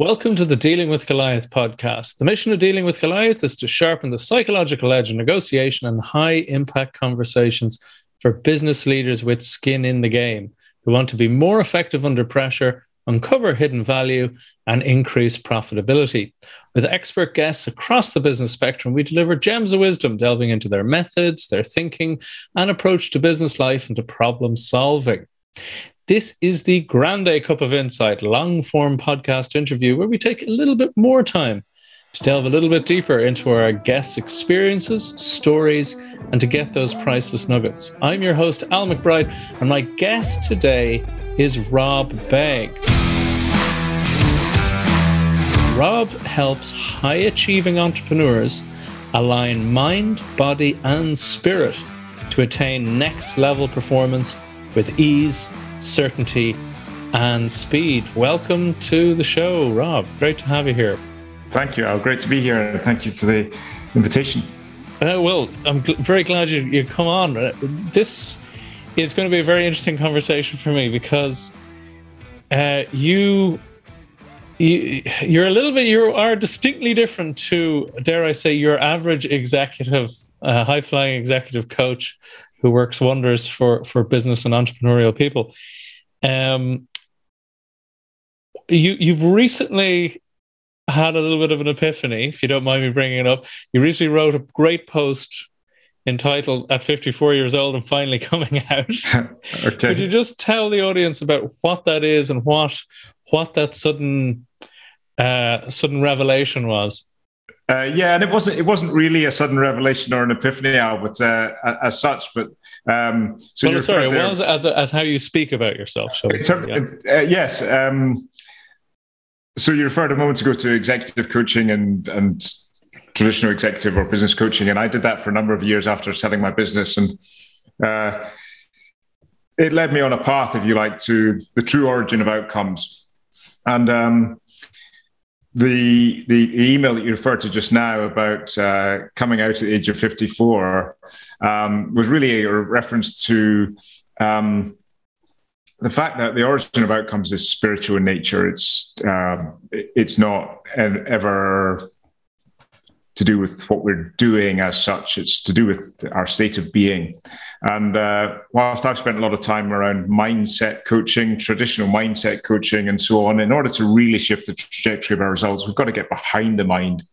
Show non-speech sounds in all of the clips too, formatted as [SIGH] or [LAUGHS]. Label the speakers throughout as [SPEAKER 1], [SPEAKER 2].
[SPEAKER 1] Welcome to the Dealing with Goliath podcast. The mission of Dealing with Goliath is to sharpen the psychological edge of negotiation and high impact conversations for business leaders with skin in the game who want to be more effective under pressure, uncover hidden value, and increase profitability. With expert guests across the business spectrum, we deliver gems of wisdom, delving into their methods, their thinking, and approach to business life and to problem solving. This is the Grande Cup of Insight long form podcast interview where we take a little bit more time to delve a little bit deeper into our guests' experiences, stories, and to get those priceless nuggets. I'm your host, Al McBride, and my guest today is Rob Begg. Rob helps high achieving entrepreneurs align mind, body, and spirit to attain next level performance with ease certainty, and speed. Welcome to the show, Rob. Great to have you here.
[SPEAKER 2] Thank you, Al. Great to be here. and Thank you for the invitation.
[SPEAKER 1] Uh, well, I'm gl- very glad you, you come on. Uh, this is going to be a very interesting conversation for me because uh, you, you you're a little bit you are distinctly different to dare I say your average executive, uh, high flying executive coach who works wonders for for business and entrepreneurial people. Um, you you've recently had a little bit of an epiphany, if you don't mind me bringing it up. You recently wrote a great post entitled "At 54 Years Old and Finally [LAUGHS] Coming Out." [LAUGHS] okay. Could you just tell the audience about what that is and what what that sudden uh, sudden revelation was?
[SPEAKER 2] Uh, yeah, and it wasn't it wasn't really a sudden revelation or an epiphany, Albert, uh, as such. But um,
[SPEAKER 1] so well, sorry, it was as, as how you speak about yourself. Shall we say,
[SPEAKER 2] yeah. uh, yes. Um, so you referred a moment ago to executive coaching and and traditional executive or business coaching, and I did that for a number of years after selling my business, and uh, it led me on a path, if you like, to the true origin of outcomes. And um, the the email that you referred to just now about uh, coming out at the age of 54 um, was really a reference to um, the fact that the origin of outcomes is spiritual in nature. It's um, it's not ever to do with what we're doing as such. It's to do with our state of being. And uh, whilst I've spent a lot of time around mindset coaching, traditional mindset coaching, and so on, in order to really shift the trajectory of our results, we've got to get behind the mind,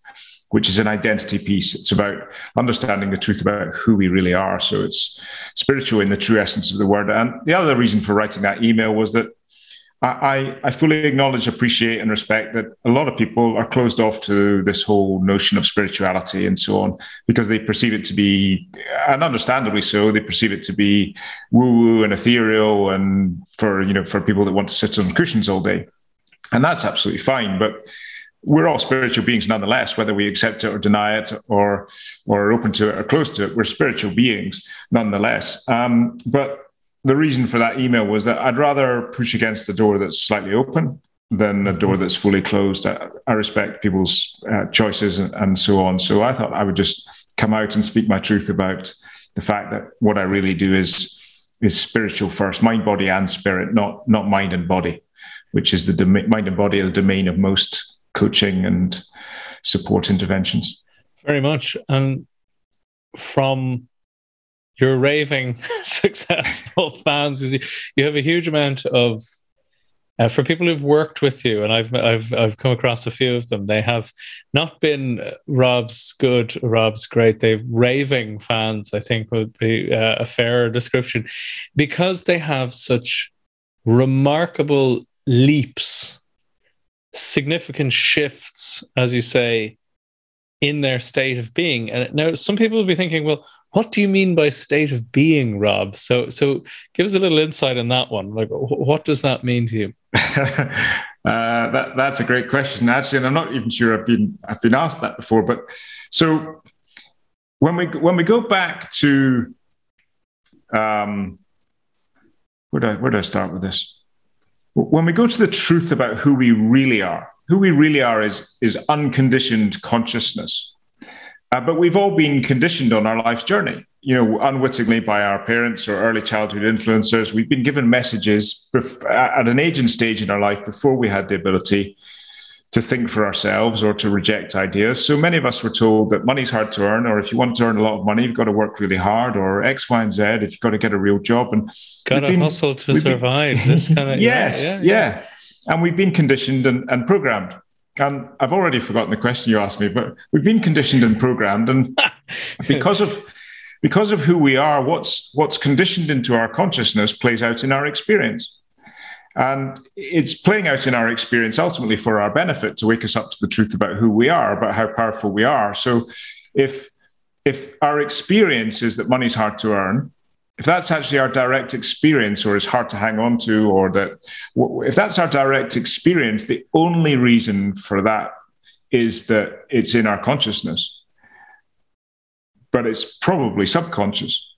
[SPEAKER 2] which is an identity piece. It's about understanding the truth about who we really are. So it's spiritual in the true essence of the word. And the other reason for writing that email was that I, I fully acknowledge, appreciate, and respect that a lot of people are closed off to this whole notion of spirituality and so on because they perceive it to be, and understandably so, they perceive it to be woo-woo and ethereal, and for you know for people that want to sit on cushions all day, and that's absolutely fine. But we're all spiritual beings nonetheless, whether we accept it or deny it or or open to it or close to it. We're spiritual beings nonetheless. Um, but the reason for that email was that I'd rather push against a door that's slightly open than a door that's fully closed. I, I respect people's uh, choices and, and, so on. So I thought I would just come out and speak my truth about the fact that what I really do is is spiritual first, mind, body, and spirit, not not mind and body, which is the dom- mind and body the domain of most coaching and support interventions.
[SPEAKER 1] Very much, and from you're raving [LAUGHS] successful fans because you, you have a huge amount of uh, for people who've worked with you, and I've I've I've come across a few of them. They have not been Rob's good, Rob's great. They've raving fans. I think would be uh, a fairer description, because they have such remarkable leaps, significant shifts, as you say, in their state of being. And now some people will be thinking, well, what do you mean by state of being, Rob? So, so give us a little insight on that one. Like, what does that mean to you? [LAUGHS]
[SPEAKER 2] uh, that, that's a great question, actually, and I'm not even sure I've been I've been asked that before. But so when we when we go back to um, where do I, where do I start with this? When we go to the truth about who we really are, who we really are is is unconditioned consciousness. Uh, but we've all been conditioned on our life's journey, you know, unwittingly by our parents or early childhood influencers. We've been given messages bef- at an age and stage in our life before we had the ability to think for ourselves or to reject ideas. So many of us were told that money's hard to earn, or if you want to earn a lot of money, you've got to work really hard, or X, Y, and Z, if you've got to get a real job. And
[SPEAKER 1] got to hustle to survive.
[SPEAKER 2] Been, this kind of yes, yeah, yeah, yeah. And we've been conditioned and, and programmed. And I've already forgotten the question you asked me, but we've been conditioned and programmed, and [LAUGHS] because of because of who we are, what's what's conditioned into our consciousness plays out in our experience. And it's playing out in our experience ultimately for our benefit to wake us up to the truth about who we are, about how powerful we are. So if if our experience is that money's hard to earn, if that's actually our direct experience or is hard to hang on to, or that if that's our direct experience, the only reason for that is that it's in our consciousness. But it's probably subconscious.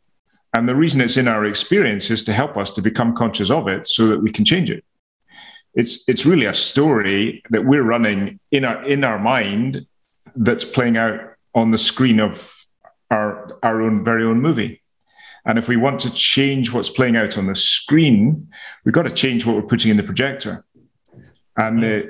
[SPEAKER 2] And the reason it's in our experience is to help us to become conscious of it so that we can change it. It's, it's really a story that we're running in our, in our mind that's playing out on the screen of our, our own very own movie. And if we want to change what's playing out on the screen, we've got to change what we're putting in the projector. And uh,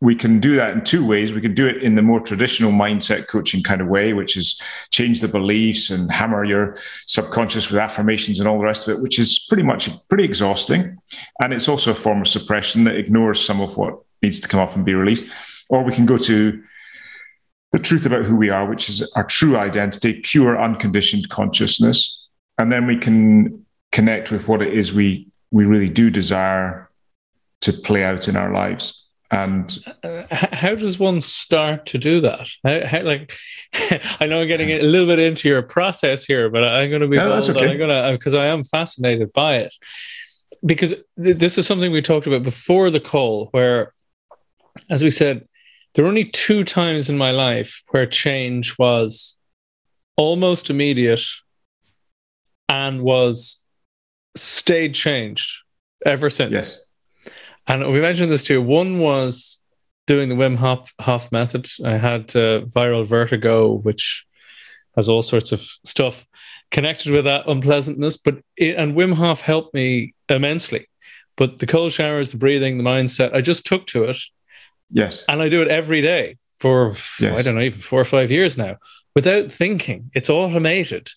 [SPEAKER 2] we can do that in two ways. We can do it in the more traditional mindset coaching kind of way, which is change the beliefs and hammer your subconscious with affirmations and all the rest of it, which is pretty much pretty exhausting. And it's also a form of suppression that ignores some of what needs to come up and be released. Or we can go to the truth about who we are, which is our true identity, pure unconditioned consciousness. And then we can connect with what it is we we really do desire to play out in our lives. And
[SPEAKER 1] uh, how does one start to do that? How, how, like [LAUGHS] i know i'm getting a little bit into your process here but i'm going to be
[SPEAKER 2] no, that's okay.
[SPEAKER 1] i'm going to because i am fascinated by it. Because th- this is something we talked about before the call where as we said there were only two times in my life where change was almost immediate and was stayed changed ever since
[SPEAKER 2] yes
[SPEAKER 1] and we mentioned this too. One was doing the Wim Hof, Hof method. I had uh, viral vertigo, which has all sorts of stuff connected with that unpleasantness. But it, and Wim Hof helped me immensely. But the cold showers, the breathing, the mindset, I just took to it.
[SPEAKER 2] Yes.
[SPEAKER 1] And I do it every day for yes. I don't know, even four or five years now, without thinking. It's automated.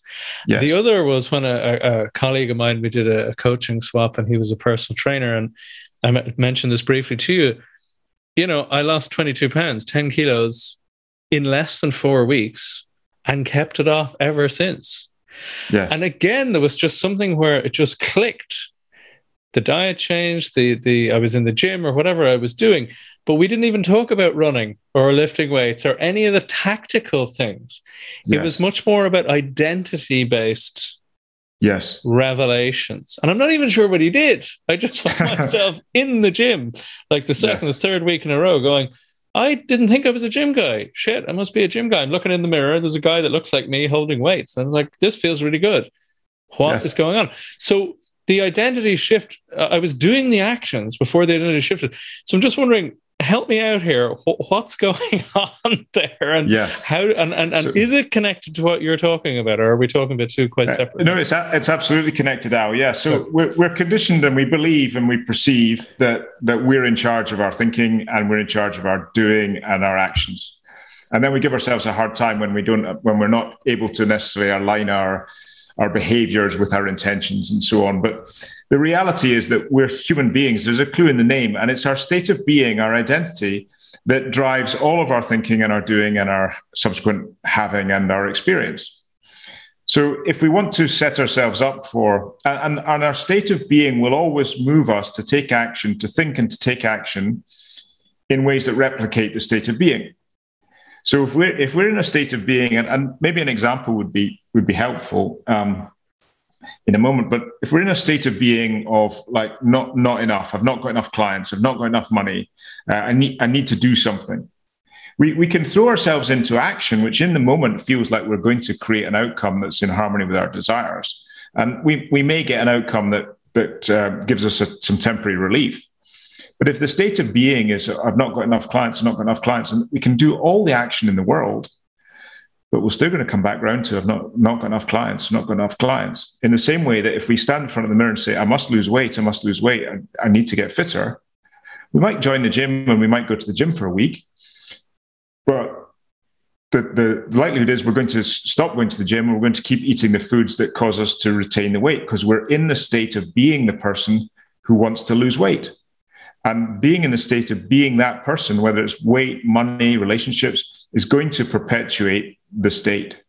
[SPEAKER 1] Yes. The other was when a, a, colleague of mine we did a, a coaching swap, and he was a personal trainer, and I mentioned this briefly to you. You know, I lost 22 pounds, 10 kilos in less than four weeks and kept it off ever since.
[SPEAKER 2] Yes.
[SPEAKER 1] And again, there was just something where it just clicked. The diet changed, the the I was in the gym or whatever I was doing, but we didn't even talk about running or lifting weights or any of the tactical things. Yes. It was much more about identity based
[SPEAKER 2] Yes.
[SPEAKER 1] Revelations. And I'm not even sure what he did. I just [LAUGHS] found myself in the gym, like the second yes. or third week in a row, going, I didn't think I was a gym guy. Shit, I must be a gym guy. I'm looking in the mirror. There's a guy that looks like me holding weights. And I'm like, this feels really good. What yes. is going on? So the identity shift, uh, I was doing the actions before the identity shifted. So I'm just wondering, help me out here. What's [LAUGHS] going on there? And
[SPEAKER 2] yes.
[SPEAKER 1] how and, and, and so, is it connected to what you're talking about, or are we talking about two quite uh, separate?
[SPEAKER 2] Uh, no, it's it's absolutely connected, Al. Yeah. So oh. we're, we're conditioned and we believe and we perceive that that we're in charge of our thinking and we're in charge of our doing and our actions. And then we give ourselves a hard time when we don't when we're not able to necessarily align our our behaviors with our intentions and so on. But the reality is that we're human beings. There's a clue in the name, and it's our state of being, our identity, that drives all of our thinking and our doing and our subsequent having and our experience. So, if we want to set ourselves up for, and, and our state of being will always move us to take action, to think and to take action in ways that replicate the state of being. So if we're if we're in a state of being, and, and maybe an example would be would be helpful um, in a moment. But if we're in a state of being of like not not enough, I've not got enough clients, I've not got enough money, uh, I need I need to do something. We, we can throw ourselves into action, which in the moment feels like we're going to create an outcome that's in harmony with our desires, and we we may get an outcome that that uh, gives us a, some temporary relief. But if the state of being is, I've not got enough clients, I've not got enough clients, and we can do all the action in the world, but we're still going to come back round to, I've not, not got enough clients, not got enough clients. In the same way that if we stand in front of the mirror and say, I must lose weight, I must lose weight, I, I need to get fitter, we might join the gym and we might go to the gym for a week. But the, the likelihood is we're going to stop going to the gym. And we're going to keep eating the foods that cause us to retain the weight because we're in the state of being the person who wants to lose weight. And being in the state of being that person, whether it's weight, money, relationships, is going to perpetuate the state.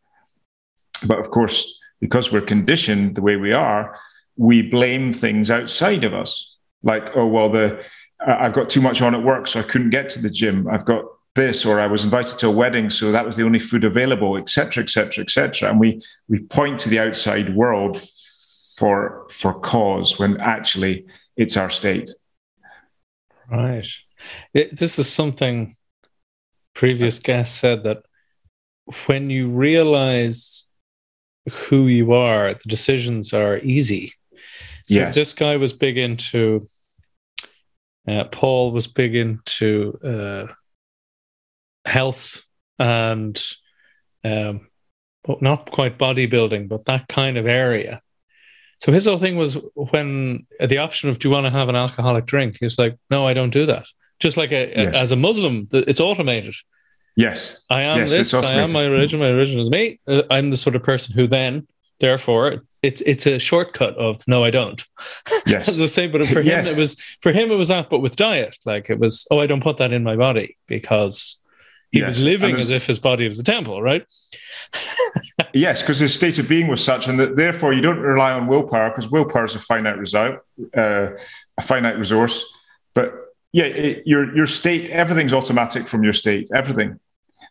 [SPEAKER 2] But of course, because we're conditioned the way we are, we blame things outside of us. Like, oh, well, the I've got too much on at work, so I couldn't get to the gym. I've got this, or I was invited to a wedding, so that was the only food available, etc., etc., etc. And we we point to the outside world for for cause when actually it's our state.
[SPEAKER 1] Right. It, this is something previous guests said that when you realize who you are, the decisions are easy. So yes. this guy was big into. Uh, Paul was big into uh, health and um, not quite bodybuilding, but that kind of area. So his whole thing was when the option of do you want to have an alcoholic drink? He's like, no, I don't do that. Just like a, yes. as a Muslim, it's automated.
[SPEAKER 2] Yes,
[SPEAKER 1] I am
[SPEAKER 2] yes,
[SPEAKER 1] this. I am my religion. My religion is me. Uh, I'm the sort of person who then, therefore, it's it's a shortcut of no, I don't. [LAUGHS]
[SPEAKER 2] Yes,
[SPEAKER 1] the same. but for him yes. it was for him it was that, but with diet, like it was. Oh, I don't put that in my body because he yes. was living as if his body was a temple, right? [LAUGHS]
[SPEAKER 2] yes, because his state of being was such, and that therefore you don't rely on willpower because willpower is a finite result, uh, a finite resource. But yeah, it, your your state, everything's automatic from your state, everything.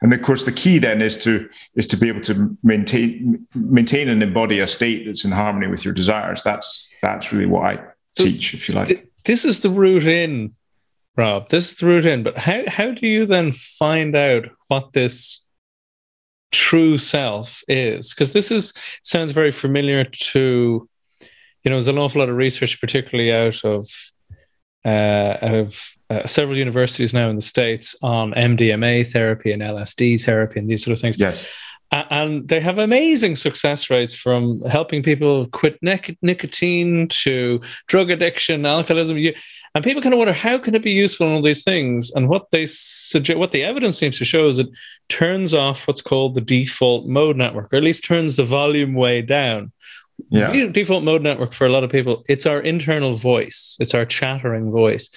[SPEAKER 2] And of course, the key then is to is to be able to maintain maintain and embody a state that's in harmony with your desires. That's that's really what I so teach, if you like. Th-
[SPEAKER 1] this is the root in Rob. This is the root in, but how how do you then find out what this true self is? Because this is sounds very familiar to, you know, there's an awful lot of research, particularly out of uh, out of uh, several universities now in the states on MDMA therapy and LSD therapy and these sort of things.
[SPEAKER 2] Yes
[SPEAKER 1] and they have amazing success rates from helping people quit nic- nicotine to drug addiction, alcoholism. And people kind of wonder how can it be useful in all these things? And what they suggest, what the evidence seems to show is it turns off what's called the default mode network, or at least turns the volume way down. Yeah. Default mode network for a lot of people, it's our internal voice, it's our chattering voice.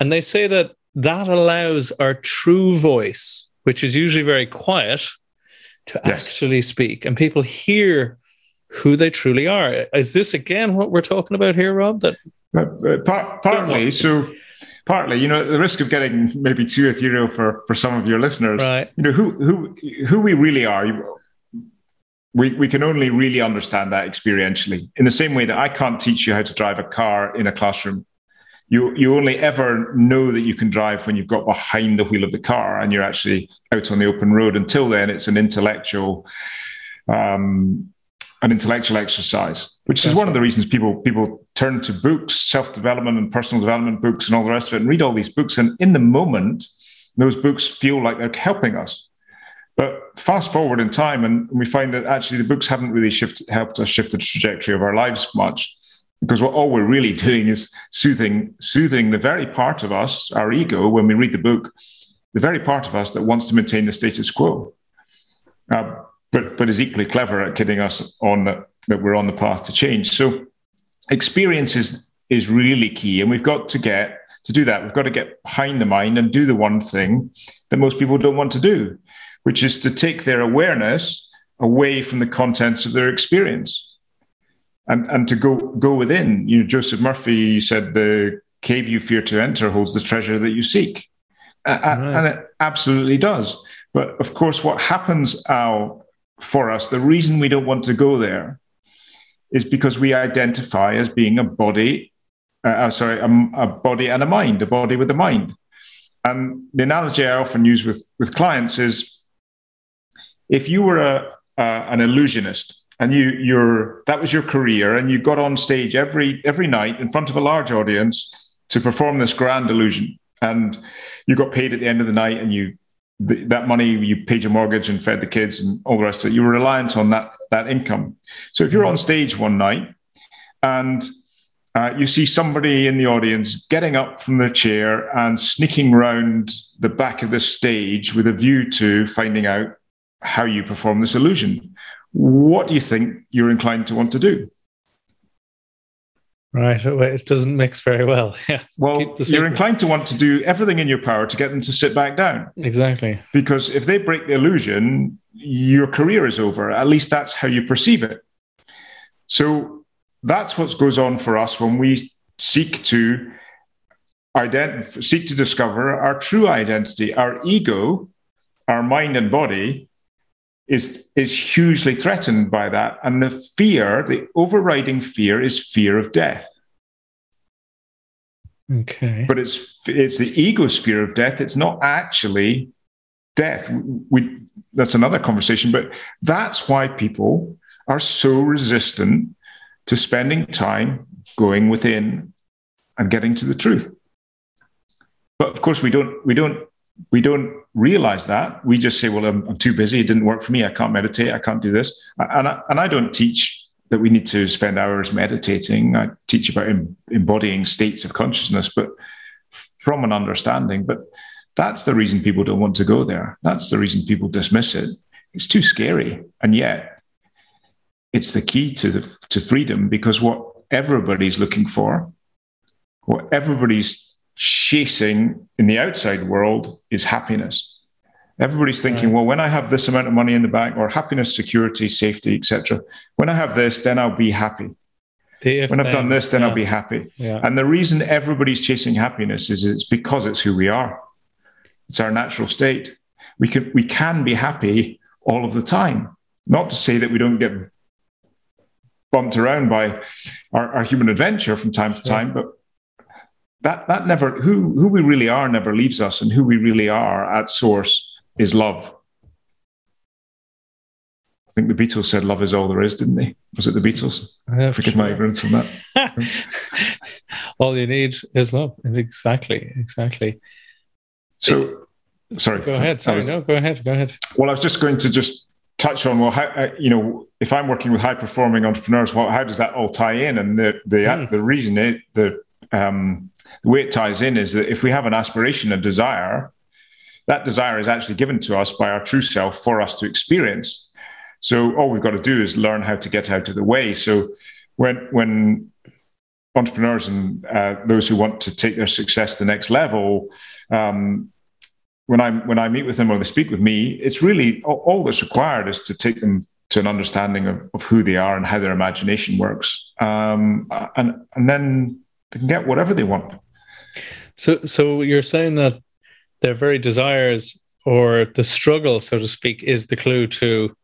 [SPEAKER 1] And they say that that allows our true voice, which is usually very quiet, to yes. actually speak and people hear who they truly are. Is this again what we're talking about here, Rob? That
[SPEAKER 2] uh, uh part, partly so. Partly, you know, the risk of getting maybe too ethereal for for some of your listeners.
[SPEAKER 1] Right.
[SPEAKER 2] You know who who who we really are. We we can only really understand that experientially. In the same way that I can't teach you how to drive a car in a classroom you you only ever know that you can drive when you've got behind the wheel of the car and you're actually out on the open road. Until then, it's an intellectual um, an intellectual exercise, which That's is one right. of the reasons people people turn to books, self development and personal development books, and all the rest of it, and read all these books. And in the moment, those books feel like they're helping us. But fast forward in time, and we find that actually the books haven't really shifted, helped us shift the trajectory of our lives much because what all we're really doing is soothing soothing the very part of us our ego when we read the book the very part of us that wants to maintain the status quo. Uh, but but is equally clever at kidding us on that that we're on the path to change. So experience is is really key and we've got to get to do that we've got to get behind the mind and do the one thing that most people don't want to do which is to take their awareness away from the contents of their experience and and to go go within. You know, Joseph Murphy said the cave you fear to enter holds the treasure that you seek, right. and it absolutely does. But of course, what happens Al, for us, the reason we don't want to go there is because we identify as being a body, uh, uh sorry, a, a, body and a mind, a body with a mind. And the analogy I often use with, with clients is if you were a, uh, an illusionist and you you're that was your career and you got on stage every every night in front of a large audience to perform this grand illusion. And you got paid at the end of the night and you that money you paid your mortgage and fed the kids and all the rest of it. You were reliant on that that income. So if you're on stage one night and uh, you see somebody in the audience getting up from their chair and sneaking round the back of the stage with a view to finding out how you perform this illusion. What do you think you're inclined to want to do?
[SPEAKER 1] Right. It doesn't mix very well. [LAUGHS] Yeah.
[SPEAKER 2] Well, you're inclined to want to do everything in your power to get them to sit back down.
[SPEAKER 1] Exactly.
[SPEAKER 2] Because if they break the illusion, your career is over. At least that's how you perceive it. So that's what goes on for us when we seek to ident- seek to discover our true identity. Our ego, our mind and body, is is hugely threatened by that, and the fear, the overriding fear, is fear of death.
[SPEAKER 1] Okay,
[SPEAKER 2] but it's it's the ego's fear of death. It's not actually death. We that's another conversation, but that's why people are so resistant to spending time going within and getting to the truth. But of course, we don't we don't we don't realize that. We just say, "Well, I'm, I'm too busy. It didn't work for me. I can't meditate. I can't do this." And I, and I don't teach that we need to spend hours meditating. I teach about em- embodying states of consciousness, but from an understanding. But that's the reason people don't want to go there. That's the reason people dismiss it. It's too scary, and yet it's the key to the to freedom because what everybody's looking for, what everybody's chasing in the outside world is happiness. Everybody's thinking, well, when I have this amount of money in the bank or happiness, security, safety, etc. When I have this, then I'll be happy. when I've done this, then yeah. I'll be happy. Yeah. And the reason everybody's chasing happiness is it's because it's who we are. It's our natural state. We can we can be happy all of the time. Not to say that we don't get bumped around by our, our human adventure from time to time, yeah. but that that never who who we really are never leaves us, and who we really are at source is love. I think the Beatles said love is all there is, didn't they? Was it the Beatles? Yeah, Forgive sure. my ignorance on that. [LAUGHS]
[SPEAKER 1] all you need is love. Exactly, exactly.
[SPEAKER 2] So, sorry.
[SPEAKER 1] Go ahead. Sorry, was, no, go ahead. Go ahead.
[SPEAKER 2] Well, I was just going to just touch on well, how uh, you know, if I'm working with high performing entrepreneurs, well, how does that all tie in? And the the mm. the reason it the um, the way it ties in is that if we have an aspiration, a desire, that desire is actually given to us by our true self for us to experience. So all we've got to do is learn how to get out of the way. So when when entrepreneurs and uh, those who want to take their success to the next level, um, when I when I meet with them or they speak with me, it's really all, all that's required is to take them to an understanding of, of who they are and how their imagination works, um, and and then they can get whatever they want.
[SPEAKER 1] So, so you're saying that their very desires or the struggle, so to speak, is the clue to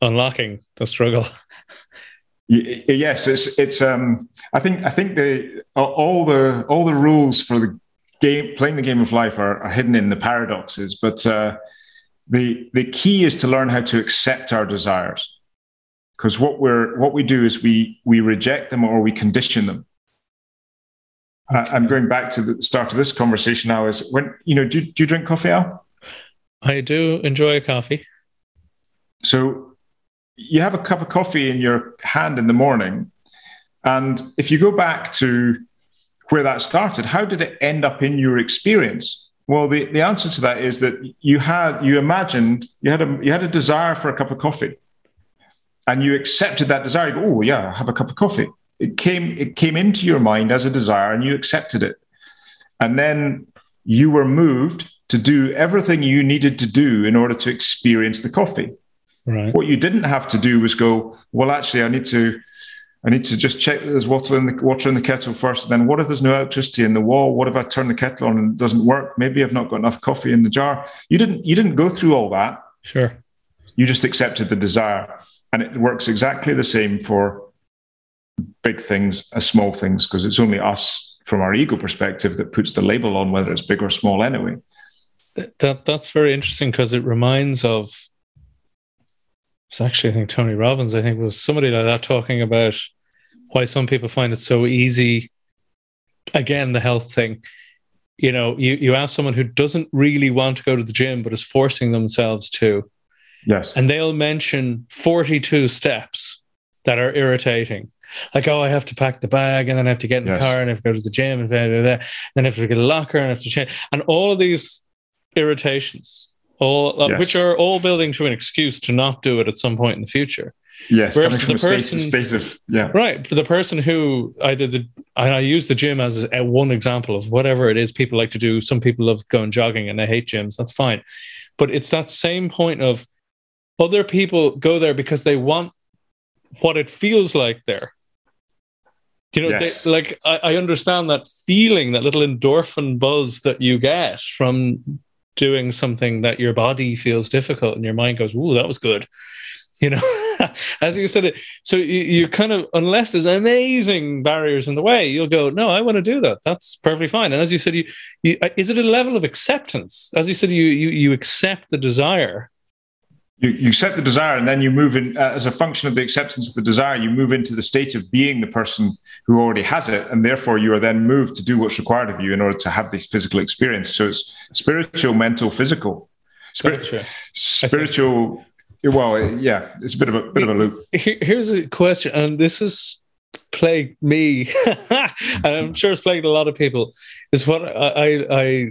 [SPEAKER 1] unlocking the struggle. [LAUGHS]
[SPEAKER 2] yes, it's it's. Um, I think I think the all the all the rules for the game playing the game of life are, are hidden in the paradoxes, but uh, the the key is to learn how to accept our desires, because what we're what we do is we we reject them or we condition them. Uh, okay. I'm going back to the start of this conversation now. Is when you know, do, do you drink coffee, Al?
[SPEAKER 1] I do enjoy a coffee.
[SPEAKER 2] So you have a cup of coffee in your hand in the morning, and if you go back to where that started, how did it end up in your experience? Well, the, the answer to that is that you had you imagined you had a you had a desire for a cup of coffee, and you accepted that desire. You go, oh yeah, have a cup of coffee it came it came into your mind as a desire and you accepted it. And then you were moved to do everything you needed to do in order to experience the coffee.
[SPEAKER 1] Right.
[SPEAKER 2] What you didn't have to do was go well actually i need to i need to just check there's water in the water in the kettle first. Then what if there's no electricity in the wall? What if i turn the kettle on and it doesn't work? Maybe i've not got enough coffee in the jar. You didn't you didn't go through all that.
[SPEAKER 1] Sure.
[SPEAKER 2] You just accepted the desire. And it works exactly the same for big things as small things because it's only us from our ego perspective that puts the label on whether it's big or small anyway.
[SPEAKER 1] That that's very interesting because it reminds of it's actually I think Tony Robbins I think was somebody like that talking about why some people find it so easy again the health thing. You know you you ask someone who doesn't really want to go to the gym but is forcing themselves to
[SPEAKER 2] yes. and
[SPEAKER 1] they'll mention 42 steps that are irritating like, oh, I have to pack the bag and then I have to get in yes. the car and I have to go to the gym and blah, blah, blah. then I have to get a locker and I have to change. And all of these irritations, all uh, yes. which are all building to an excuse to not do it at some point in the future.
[SPEAKER 2] Yes, coming from the person, state, state of yeah,
[SPEAKER 1] right. For the person who I did the, I use the gym as a, one example of whatever it is people like to do. Some people love going jogging and they hate gyms. That's fine, but it's that same point of other people go there because they want what it feels like there. You know, yes. they, like I, I understand that feeling, that little endorphin buzz that you get from doing something that your body feels difficult and your mind goes, "Ooh, that was good." You know, [LAUGHS] as you said it. So you, you kind of, unless there's amazing barriers in the way, you'll go, "No, I want to do that. That's perfectly fine." And as you said, you, you is it a level of acceptance? As you said, you you you accept the desire
[SPEAKER 2] you, you set the desire and then you move in uh, as a function of the acceptance of the desire you move into the state of being the person who already has it. And therefore you are then moved to do what's required of you in order to have this physical experience. So it's spiritual mental physical. Spir- spiritual well yeah it's a bit of a bit of a loop.
[SPEAKER 1] Here's a question and this is plagued me. And [LAUGHS] i'm [LAUGHS] sure it's plagued a lot of people. Is what i i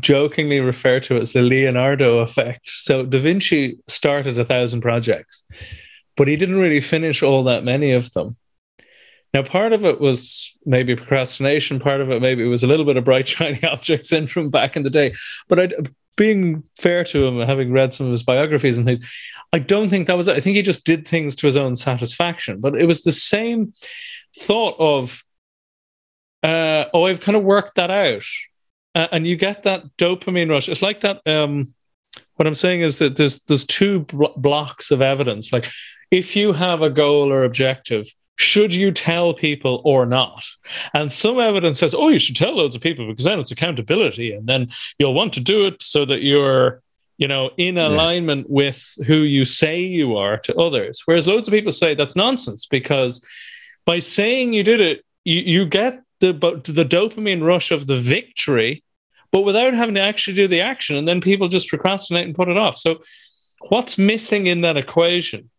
[SPEAKER 1] jokingly refer to as the Leonardo effect. So Da Vinci started a thousand projects, but he didn't really finish all that many of them. Now, part of it was maybe procrastination, part of it maybe it was a little bit of bright, [LAUGHS] shiny object syndrome back in the day. But I, being fair to him, having read some of his biographies and things, I don't think that was. I think he just did things to his own satisfaction. But it was the same thought of, uh, oh, I've kind of worked that out uh, and you get that dopamine rush. It's like that. Um, what I'm saying is that there's there's two bl- blocks of evidence. Like if you have a goal or objective, should you tell people or not? And some evidence says, oh, you should tell loads of people because then it's accountability, and then you'll want to do it so that you're you know in alignment yes. with who you say you are to others. Whereas loads of people say that's nonsense because by saying you did it, you, you get the the dopamine rush of the victory but without having to actually do the action. And then people just procrastinate and put it off. So, what's missing in that equation?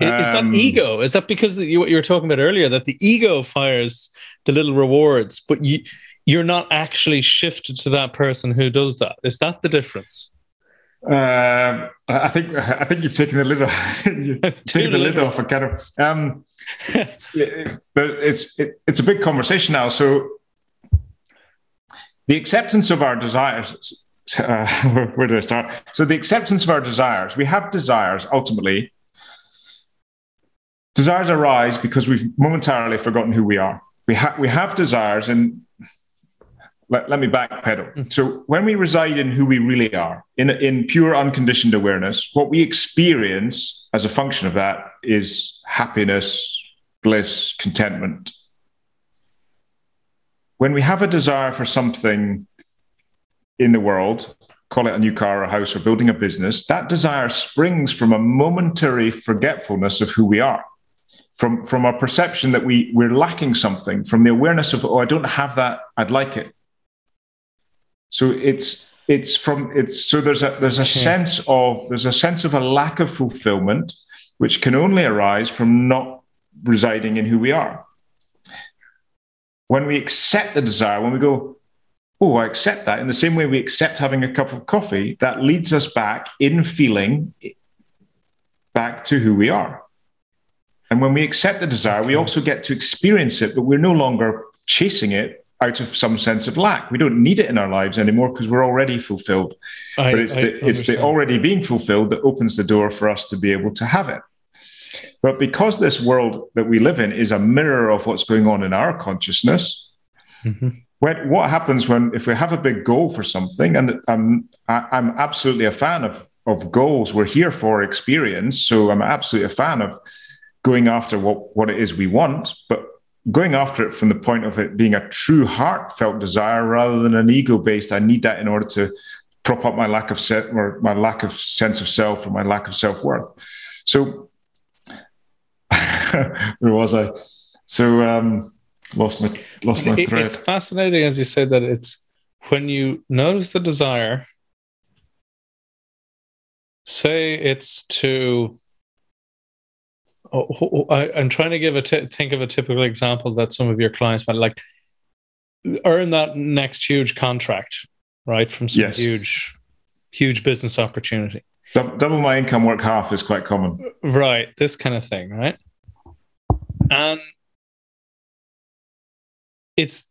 [SPEAKER 1] Um, is that um, ego? Is that because you, what you were talking about earlier that the ego fires the little rewards, but you you're not actually shifted to that person who does that? Is that the difference?
[SPEAKER 2] Uh, I think I think you've taken the lid off, taken the lid off a kind of. Um, [LAUGHS] but it's it, it's a big conversation now. So the acceptance of our desires. Uh, [LAUGHS] where, do I start? So, the acceptance of our desires. We have desires ultimately. Desires arise because we've momentarily forgotten who we are. We, ha- we have desires, and let, let me backpedal. Mm. So, when we reside in who we really are, in, in pure unconditioned awareness, what we experience as a function of that is happiness, bliss, contentment when we have a desire for something in the world, call it a new car or a house or building a business, that desire springs from a momentary forgetfulness of who we are. From, from a perception that we, we're lacking something, from the awareness of, oh, I don't have that, I'd like it. So it's it's from it's so there's a there's a okay. sense of there's a sense of a lack of fulfillment, which can only arise from not residing in who we are when we accept the desire, when we go, oh, I accept that, in the same way we accept having a cup of coffee, that leads us back in feeling back to who we are. And when we accept the desire, we also get to experience it, but we're no longer chasing it out of some sense of lack. We don't need it in our lives anymore because we're already fulfilled. I, but it's the, it's the already being fulfilled that opens the door for us to be able to have it. But because this world that we live in is a mirror of what's going on in our consciousness, mm-hmm. when, what happens when if we have a big goal for something, and I'm I'm absolutely a fan of of goals. We're here for experience, so I'm absolutely a fan of going after what what it is we want, but going after it from the point of it being a true heartfelt desire rather than an ego based. I need that in order to prop up my lack of set or my lack of sense of self or my lack of self worth. So [LAUGHS] where was I? So um, lost my lost my thread.
[SPEAKER 1] It's fascinating, as you said, that it's when you notice the desire. Say it's to. Oh, I, am trying to give a t- think of a typical example that some of your clients might like. Earn that next huge contract, right? From some
[SPEAKER 2] Yes.
[SPEAKER 1] huge, huge business opportunity.
[SPEAKER 2] Double my income, work half is quite common.
[SPEAKER 1] Right. This kind of thing, right? And it's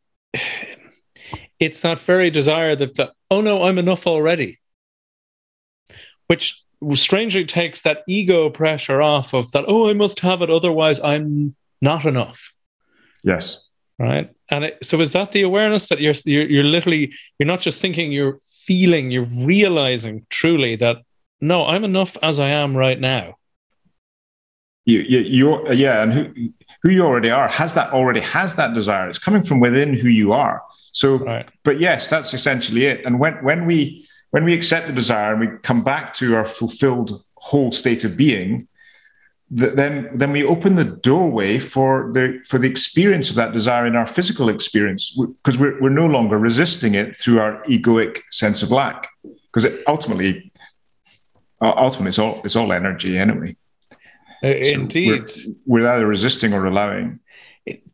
[SPEAKER 1] it's that very desire that, that oh no, I'm enough already. Which strangely takes that ego pressure off of that, oh, I must have it, otherwise I'm not enough.
[SPEAKER 2] Yes.
[SPEAKER 1] Right. And it, so is that the awareness that you're, you're you're literally you're not just thinking, you're feeling, you're realizing truly that no, I'm enough as I am right now.
[SPEAKER 2] You, you, you're, yeah, and who, who you already are has that already has that desire. It's coming from within who you are. So,
[SPEAKER 1] Right.
[SPEAKER 2] but yes, that's essentially it. And when when we when we accept the desire and we come back to our fulfilled whole state of being, then then we open the doorway for the for the experience of that desire in our physical experience because we're we're no longer resisting it through our egoic sense of lack because ultimately ultimately it's all it's all energy anyway.
[SPEAKER 1] Uh,
[SPEAKER 2] So
[SPEAKER 1] Indeed.
[SPEAKER 2] we're, we're either resisting or allowing.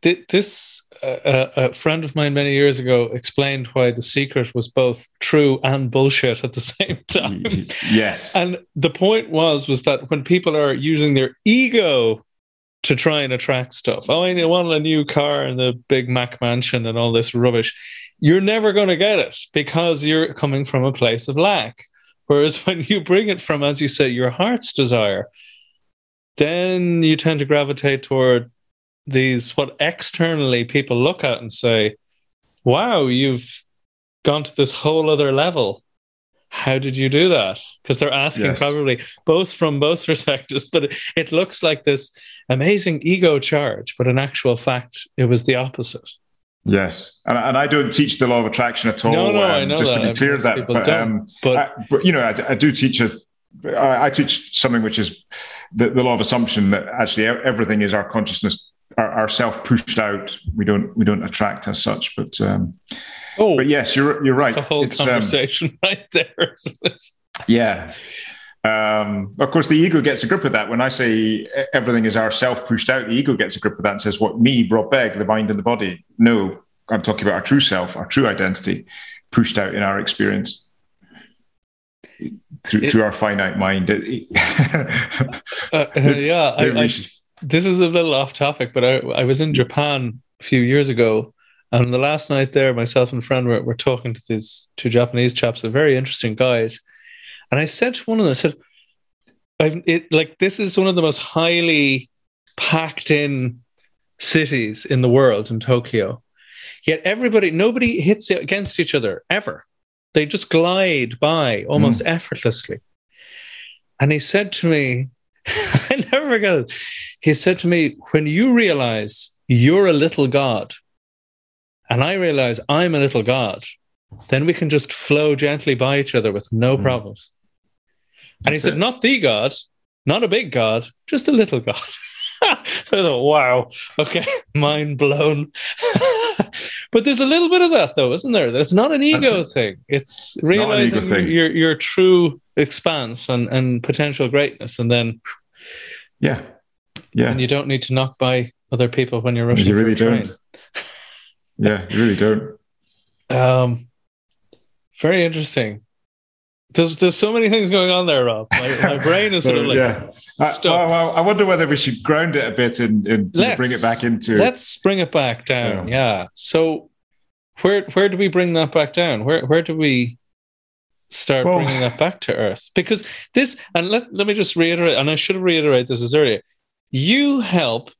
[SPEAKER 1] This uh, a friend of mine many years ago explained why the secret was both true and bullshit at the [LAUGHS] same time.
[SPEAKER 2] yes.
[SPEAKER 1] And the point was was that when people are using their ego to try and attract stuff, oh, I want a new car and the big Mac mansion and all this rubbish, you're never going to get it because you're coming from a place of lack. Whereas [LAUGHS] when you bring it from, as you say, your heart's desire, then you tend to gravitate toward these what externally people look at and say, wow, you've gone to this whole other level. How did you do that? Because they're asking
[SPEAKER 2] Yes.
[SPEAKER 1] probably both from both [LAUGHS] perspectives, but it, it looks like this amazing ego charge, but in actual fact, it was the opposite.
[SPEAKER 2] Yes, and, and I don't teach the law of attraction at all.
[SPEAKER 1] No, no, I
[SPEAKER 2] um,
[SPEAKER 1] know
[SPEAKER 2] just to be clear, that but, um,
[SPEAKER 1] But
[SPEAKER 2] I, but you know, I, I do teach a. I I teach something which is the, the law of assumption that actually everything is our consciousness, our, our self pushed out. We don't we don't attract as such. But um,
[SPEAKER 1] oh,
[SPEAKER 2] but yes, you're you're right.
[SPEAKER 1] it's a whole
[SPEAKER 2] It's, um,
[SPEAKER 1] conversation [LAUGHS] right there.
[SPEAKER 2] Yeah. Um, of course, the ego gets a grip of that. When I say everything is our self pushed out, the ego gets a grip of that and says, What, me, Rob Begg, the mind and the body? No, I'm talking about our true self, our true identity, pushed out in our experience through,
[SPEAKER 1] It-
[SPEAKER 2] through our finite mind. [LAUGHS]
[SPEAKER 1] Uh, uh, yeah, I, I, this is a little off topic, but I, I was in Japan a few years ago, and the last night there, myself and a friend were, were talking to these two Japanese chaps, a very interesting guys, and I said to one of them, I said, "I've it like this is one of the most highly packed in cities in the world in Tokyo, yet everybody, nobody hits against each other ever. They just glide by almost effortlessly." And he said to me, [LAUGHS] I never forget it. He said to me, When you realize you're a little God, and I realize I'm a little God, then we can just flow gently by each other with no
[SPEAKER 2] Mm.
[SPEAKER 1] problems. And he said,
[SPEAKER 2] it.
[SPEAKER 1] Not the God, not a big God, just a little God. [LAUGHS] I thought, wow, okay, [LAUGHS] mind blown. [LAUGHS] but there's a little bit of that, though, isn't there? It's not an ego
[SPEAKER 2] it.
[SPEAKER 1] thing. It's,
[SPEAKER 2] It's
[SPEAKER 1] realizing
[SPEAKER 2] thing.
[SPEAKER 1] your your true expanse and, and potential greatness, and then
[SPEAKER 2] yeah. Yeah.
[SPEAKER 1] and you don't need to knock by other people when you're rushing
[SPEAKER 2] You really don't. Yeah, you really don't. [LAUGHS]
[SPEAKER 1] Um, very interesting. There's there's so many things going on there, Rob. My, my brain is sort of like
[SPEAKER 2] yeah. I,
[SPEAKER 1] stuck.
[SPEAKER 2] well, well, I wonder whether we should ground it a bit and, and bring it back into.
[SPEAKER 1] let's bring it back down. Yeah. So where where do we bring that back down? Where where do we start
[SPEAKER 2] Well-
[SPEAKER 1] bringing that back to earth? Because this and let let me just reiterate, and I should have reiterated this as earlier. You help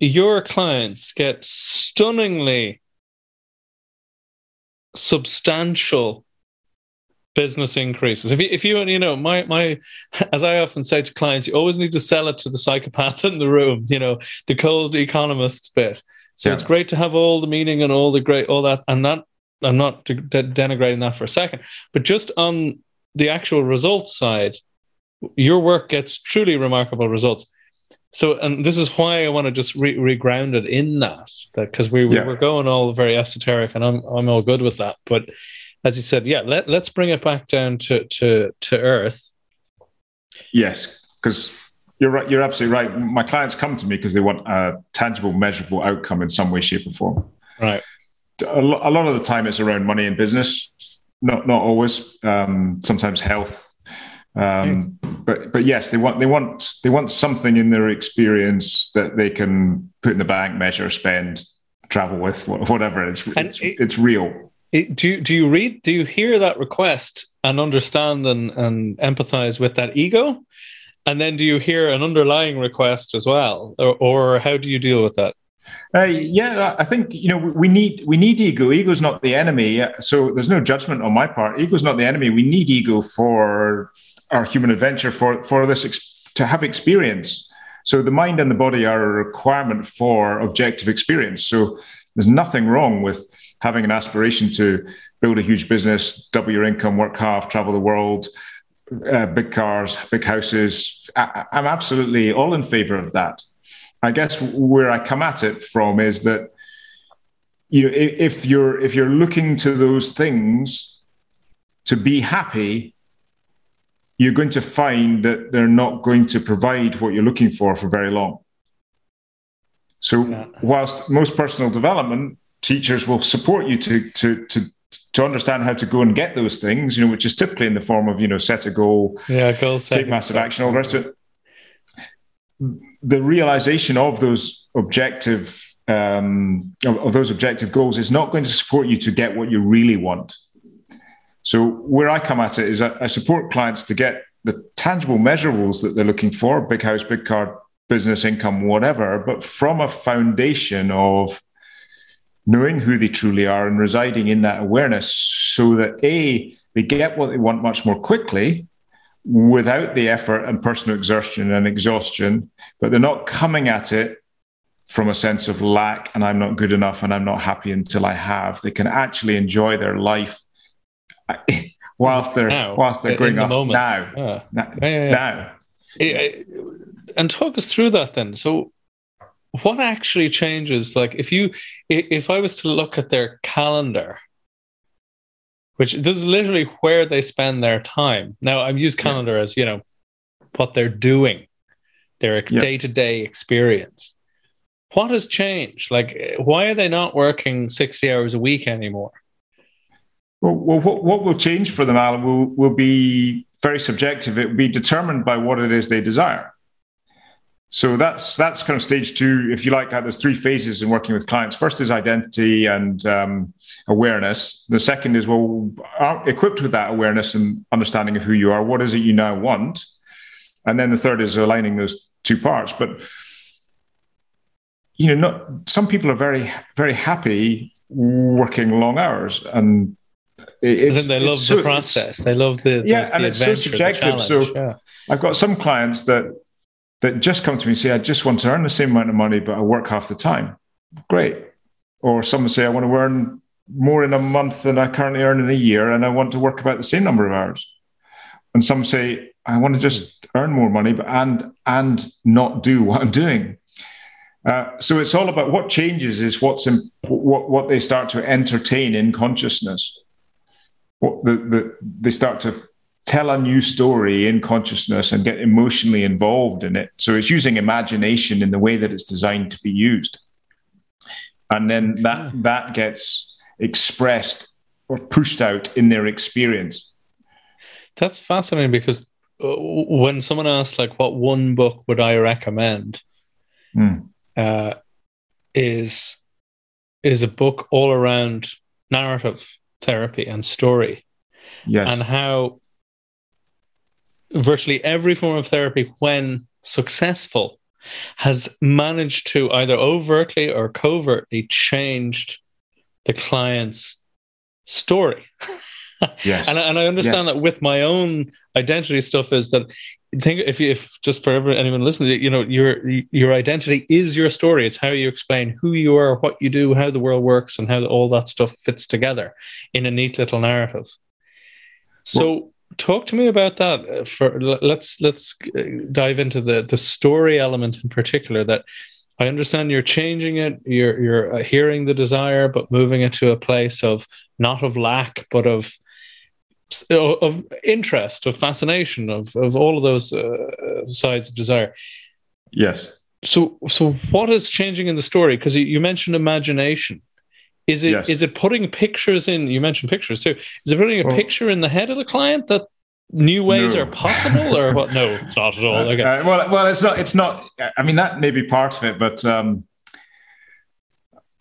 [SPEAKER 1] your clients get stunningly substantial business increases. If you, if you, you know, my, my, [LAUGHS] as I often say to clients, you always need to sell it to the psychopath [LAUGHS] in the room, you know, the cold economist bit. So
[SPEAKER 2] Yeah.
[SPEAKER 1] it's great to have all the meaning and all the great, all that. And that, I'm not de- de- denigrating that for a second, but just on the actual results side, your work gets truly remarkable results. So, and this is why I want to just re- reground it in that, that because we, we
[SPEAKER 2] Yeah.
[SPEAKER 1] were going all very esoteric, and I'm I'm all good with that. But as you said, yeah, let let's bring it back down to to to earth.
[SPEAKER 2] Yes, because you're right. You're absolutely right. My clients come to me because they want a tangible, measurable outcome in some way, shape, or form.
[SPEAKER 1] Right.
[SPEAKER 2] A lo- a lot of the time, it's around money and business. not not always. Um, sometimes health, um, but but yes, they want they want they want something in their experience that they can put in the bank, measure, spend, travel with, whatever. It's it's, it, it's real.
[SPEAKER 1] It, do you, do you read? Do you hear that request and understand and and empathize with that ego? And then do you hear an underlying request as well, or, or how do you deal with that?
[SPEAKER 2] Uh, yeah, I think you know we need we need ego. Ego's not the enemy, so there's no judgment on my part. Ego's not the enemy. We need ego for our human adventure, for for this ex- to have experience. So the mind and the body are a requirement for objective experience. So there's nothing wrong with having an aspiration to build a huge business, double your income, work half, travel the world, uh, big cars, big houses. I, I'm absolutely all in favor of that. I guess where I come at it from is that you know if you're if you're looking to those things to be happy, you're going to find that they're not going to provide what you're looking for for very long. So, whilst most personal development teachers will support you to to to to understand how to go and get those things, you know, which is typically in the form of you know set a goal,
[SPEAKER 1] yeah, goal
[SPEAKER 2] take massive action, all the rest of it the realization of those objective um, of, of those objective goals is not going to support you to get what you really want. So where I come at it is I, I support clients to get the tangible measurables that they're looking for: big house, big car, business income, whatever, but from a foundation of knowing who they truly are and residing in that awareness so that A, they get what they want much more quickly, without the effort and personal exertion and exhaustion, but they're not coming at it from a sense of lack and I'm not good enough and I'm not happy until I have. They can actually enjoy their life [LAUGHS] whilst they're now, whilst they're growing up the now. Yeah. Now, yeah, yeah,
[SPEAKER 1] now. Eh, eh, and talk us through that then. So what actually changes? Like if you if I was to look at their calendar which this is literally where they spend their time. Now, I've used calendar yeah. as you know what they're doing, their day to day experience. What has changed? Like, why are they not working sixty hours a week anymore?
[SPEAKER 2] Well, well what, what will change for them, Alan, will will be very subjective. It will be determined by what it is they desire. So that's that's kind of stage two, if you like. There's three phases in working with clients. First is identity and um, awareness. The second is well, equipped with that awareness and understanding of who you are. What is it you now want? And then the third is aligning those two parts. But you know, not some people are very very happy working long hours and
[SPEAKER 1] it's, they love the process. They love the
[SPEAKER 2] yeah,
[SPEAKER 1] the,
[SPEAKER 2] and it's so subjective. So yeah. I've got some clients that that just come to me and say, I just want to earn the same amount of money, but I work half the time. Great. Or someone say, I want to earn more in a month than I currently earn in a year, and I want to work about the same number of hours. And some say, I want to just earn more money, but and and not do what I'm doing. Uh, so it's all about what changes is what's in, what what they start to entertain in consciousness. What the, the they start to tell a new story in consciousness and get emotionally involved in it. So it's using imagination in the way that it's designed to be used. And then that that gets expressed or pushed out in their experience.
[SPEAKER 1] That's fascinating because uh, when someone asks like what one book would I recommend mm. uh, is is a book all around narrative therapy and story
[SPEAKER 2] yes.
[SPEAKER 1] and how virtually every form of therapy, when successful, has managed to either overtly or covertly changed the client's story. [LAUGHS]
[SPEAKER 2] Yes.
[SPEAKER 1] and, and I understand yes. that with my own identity stuff is that think if you, if just for everyone, anyone listening, you know, your your identity is your story. It's how you explain who you are, what you do, how the world works, and how all that stuff fits together in a neat little narrative. So well, talk to me about that uh, for let's let's uh, dive into the the story element in particular that i understand you're changing it you're you're uh, hearing the desire but moving it to a place of not of lack but of of interest of fascination of of all of those uh, sides of desire.
[SPEAKER 2] Yes.
[SPEAKER 1] So so what is changing in the story? Because you, you mentioned imagination Is it
[SPEAKER 2] Yes.
[SPEAKER 1] is it putting pictures in? You mentioned pictures too. Is it putting a
[SPEAKER 2] Well-
[SPEAKER 1] picture in the head of the client that new ways
[SPEAKER 2] No.
[SPEAKER 1] are possible, or what? No, it's not at all. [LAUGHS] Okay.
[SPEAKER 2] Uh, well, well, it's not. It's not. I mean, that may be part of it, but um,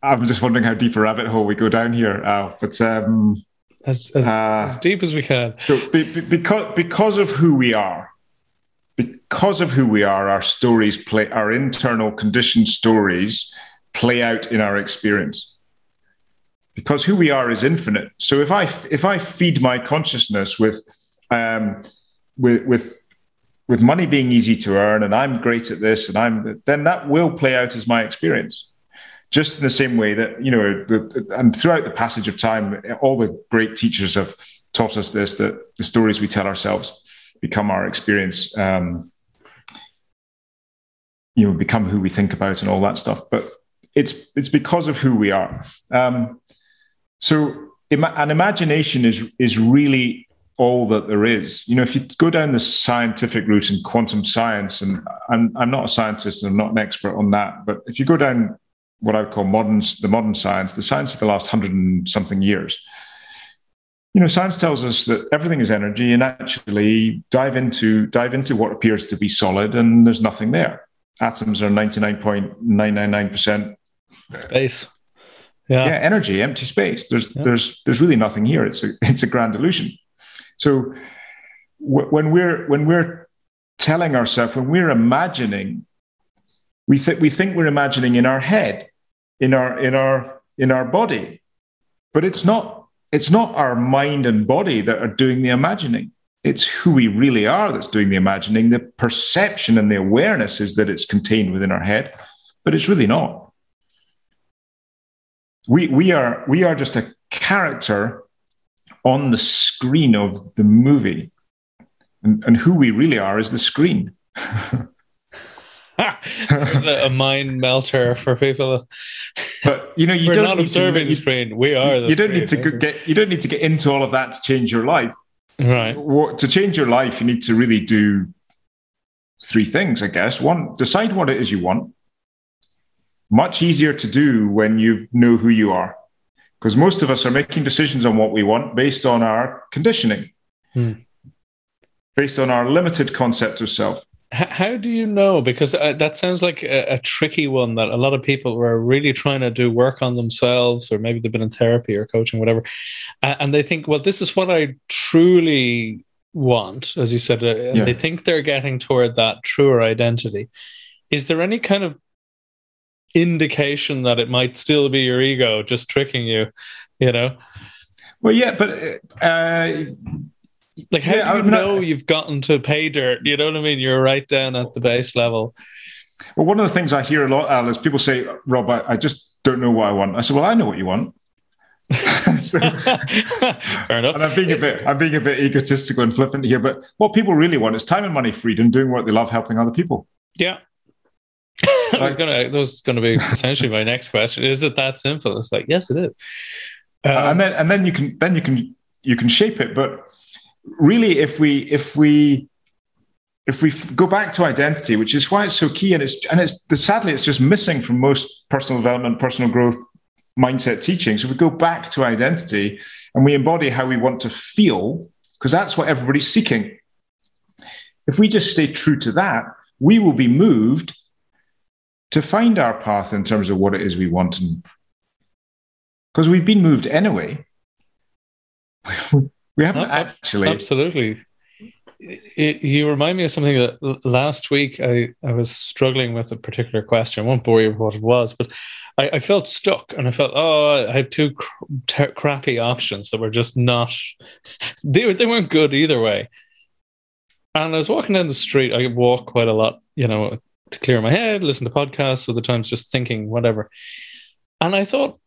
[SPEAKER 2] I'm just wondering how deep a rabbit hole we go down here, Al. But um,
[SPEAKER 1] as as,
[SPEAKER 2] uh,
[SPEAKER 1] as deep as we can.
[SPEAKER 2] so be, be- because because of who we are, because of who we are, our stories play, our internal conditioned stories play out in our experience. Because who we are is infinite. So if I if I feed my consciousness with um, with with with money being easy to earn and I'm great at this and I'm then that will play out as my experience. Just in the same way that you know, the, and throughout the passage of time, all the great teachers have taught us this: that the stories we tell ourselves become our experience. Um, you know, become who we think about and all that stuff. But it's it's because of who we are. Um, so, an imagination is is really all that there is. You know, if you go down the scientific route in quantum science, and I'm, I'm not a scientist and I'm not an expert on that, but if you go down what I would call modern, the modern science, the science of the last hundred and something years, you know, science tells us that everything is energy, and actually dive into dive into what appears to be solid, and there's nothing there. Atoms are ninety nine point nine nine nine percent
[SPEAKER 1] Space. Yeah.
[SPEAKER 2] yeah energy empty space. There's
[SPEAKER 1] Yeah.
[SPEAKER 2] there's there's really nothing here. It's a it's a grand illusion. So w- when we're when we're telling ourselves when we're imagining we think we think we're imagining in our head in our in our in our body. But it's not it's not our mind and body that are doing the imagining. It's who we really are that's doing the imagining. The perception and the awareness is that it's contained within our head but it's really not we we are we are just a character on the screen of the movie and, and who we really are is the screen
[SPEAKER 1] a mind melter for people.
[SPEAKER 2] but you know you
[SPEAKER 1] We're
[SPEAKER 2] don't
[SPEAKER 1] not
[SPEAKER 2] need
[SPEAKER 1] observing
[SPEAKER 2] to,
[SPEAKER 1] the screen. We are. The
[SPEAKER 2] you, you don't need to
[SPEAKER 1] screen,
[SPEAKER 2] get you don't need to get into all of that to change your life
[SPEAKER 1] right.
[SPEAKER 2] what, to change your life you need to really do three things i guess one decide what it is you want much easier to do when you know who you are because most of us are making decisions on what we want based on our conditioning
[SPEAKER 1] Hmm.
[SPEAKER 2] based on our limited concept of self
[SPEAKER 1] how do you know? Because uh, that sounds like a, a tricky one that a lot of people are really trying to do work on themselves, or maybe they've been in therapy or coaching, whatever, and they think, well, this is what I truly want, as you said, uh, and
[SPEAKER 2] Yeah.
[SPEAKER 1] they think they're getting toward that truer identity. Is there any kind of indication that it might still be your ego just tricking you? You know,
[SPEAKER 2] well yeah but uh,
[SPEAKER 1] like how
[SPEAKER 2] Yeah,
[SPEAKER 1] do you
[SPEAKER 2] I'm not-
[SPEAKER 1] know you've gotten to pay dirt? You know what I mean? You're right down at the base level.
[SPEAKER 2] well one of the things i hear a lot al is people say rob I, I just don't know what i want i said well i know what you want [LAUGHS] So-
[SPEAKER 1] Fair enough.
[SPEAKER 2] and I'm being a bit I'm being a bit egotistical and flippant here, but what people really want is time and money freedom, doing what they love, helping other people.
[SPEAKER 1] Yeah. [LAUGHS] I was gonna that was gonna be essentially my next question. Is it that simple? It's like, yes, it is. Um,
[SPEAKER 2] and then and then you can then you can you can shape it. But really, if we if we if we go back to identity, which is why it's so key, and it's and it's sadly it's just missing from most personal development, personal growth mindset teachings. If we go back to identity and we embody how we want to feel, because that's what everybody's seeking. If we just stay true to that, we will be moved to find our path in terms of what it is we want and because we've been moved anyway. [LAUGHS] we haven't
[SPEAKER 1] ab-
[SPEAKER 2] actually.
[SPEAKER 1] Absolutely. It, you remind me of something that last week I, I was struggling with a particular question. I won't bore you with what it was, but I, I felt stuck and I felt, oh, I have two cr- ter- crappy options that were just not, [LAUGHS] they, they weren't good either way. And I was walking down the street. I walk quite a lot, you know, to clear my head, listen to podcasts, other times just thinking, whatever. And I thought,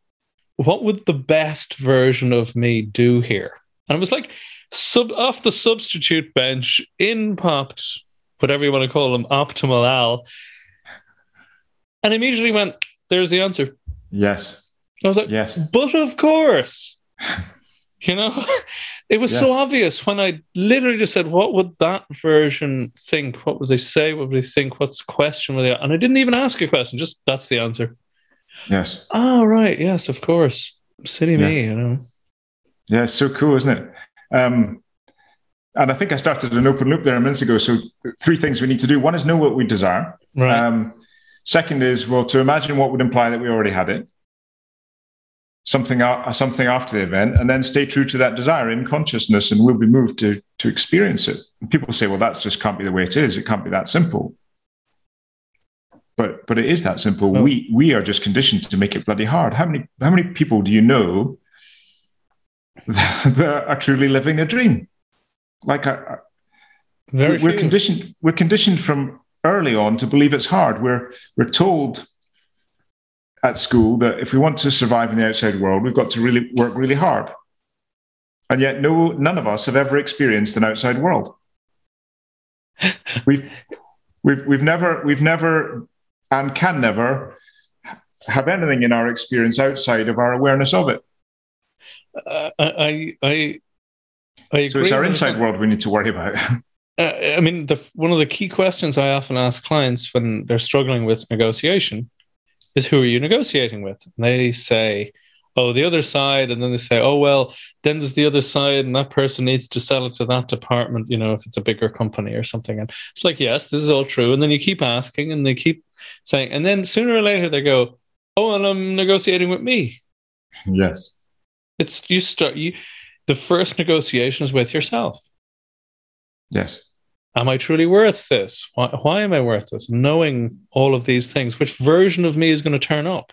[SPEAKER 1] what would the best version of me do here? And it was like, sub off the substitute bench, in popped whatever you want to call them, optimal Al, and immediately went, "There's the answer."
[SPEAKER 2] yes.
[SPEAKER 1] I was like,
[SPEAKER 2] Yes.
[SPEAKER 1] "But of course," [LAUGHS] you know. It was so obvious when I literally just said, "What would that version think? What would they say? What would they think? What's the question?" Would they? And I didn't even ask a question. Just that's the answer.
[SPEAKER 2] Yes.
[SPEAKER 1] Oh right, yes, of course. City yeah. me, you know.
[SPEAKER 2] Yeah, it's so cool, isn't it? Um, and I think I started an open loop there a minute ago. So three things we need to do. One is know what we desire.
[SPEAKER 1] Right. Um,
[SPEAKER 2] second is well to imagine what would imply that we already had it. Something something after the event, and then stay true to that desire in consciousness, and we'll be moved to to experience it. And people say, well, that just can't be the way it is. It can't be that simple. But but it is that simple. We we are just conditioned to make it bloody hard. How many how many people do you know [LAUGHS] that are truly living a dream? like I,
[SPEAKER 1] Very
[SPEAKER 2] we're few. conditioned we're conditioned from early on to believe it's hard we're we're told at school that if we want to survive in the outside world we've got to really work really hard and yet no none of us have ever experienced an outside world we've we've we've never we've never and can never have anything in our experience outside of our awareness of it
[SPEAKER 1] uh, I I agree.
[SPEAKER 2] so it's our inside world we need to worry about.
[SPEAKER 1] Uh, I mean, the, one of the key questions I often ask clients when they're struggling with negotiation is who are you negotiating with? And they say, oh, the other side. And then they say, oh, well, then there's the other side, and that person needs to sell it to that department, you know, if it's a bigger company or something. And it's like, yes, this is all true. And then you keep asking and they keep saying, and then sooner or later they go, oh, and I'm negotiating with me.
[SPEAKER 2] Yes.
[SPEAKER 1] It's you start, you, the first negotiation is with yourself.
[SPEAKER 2] Yes.
[SPEAKER 1] Am I truly worth this? Why, why am I worth this? Knowing all of these things, which version of me is going to turn up?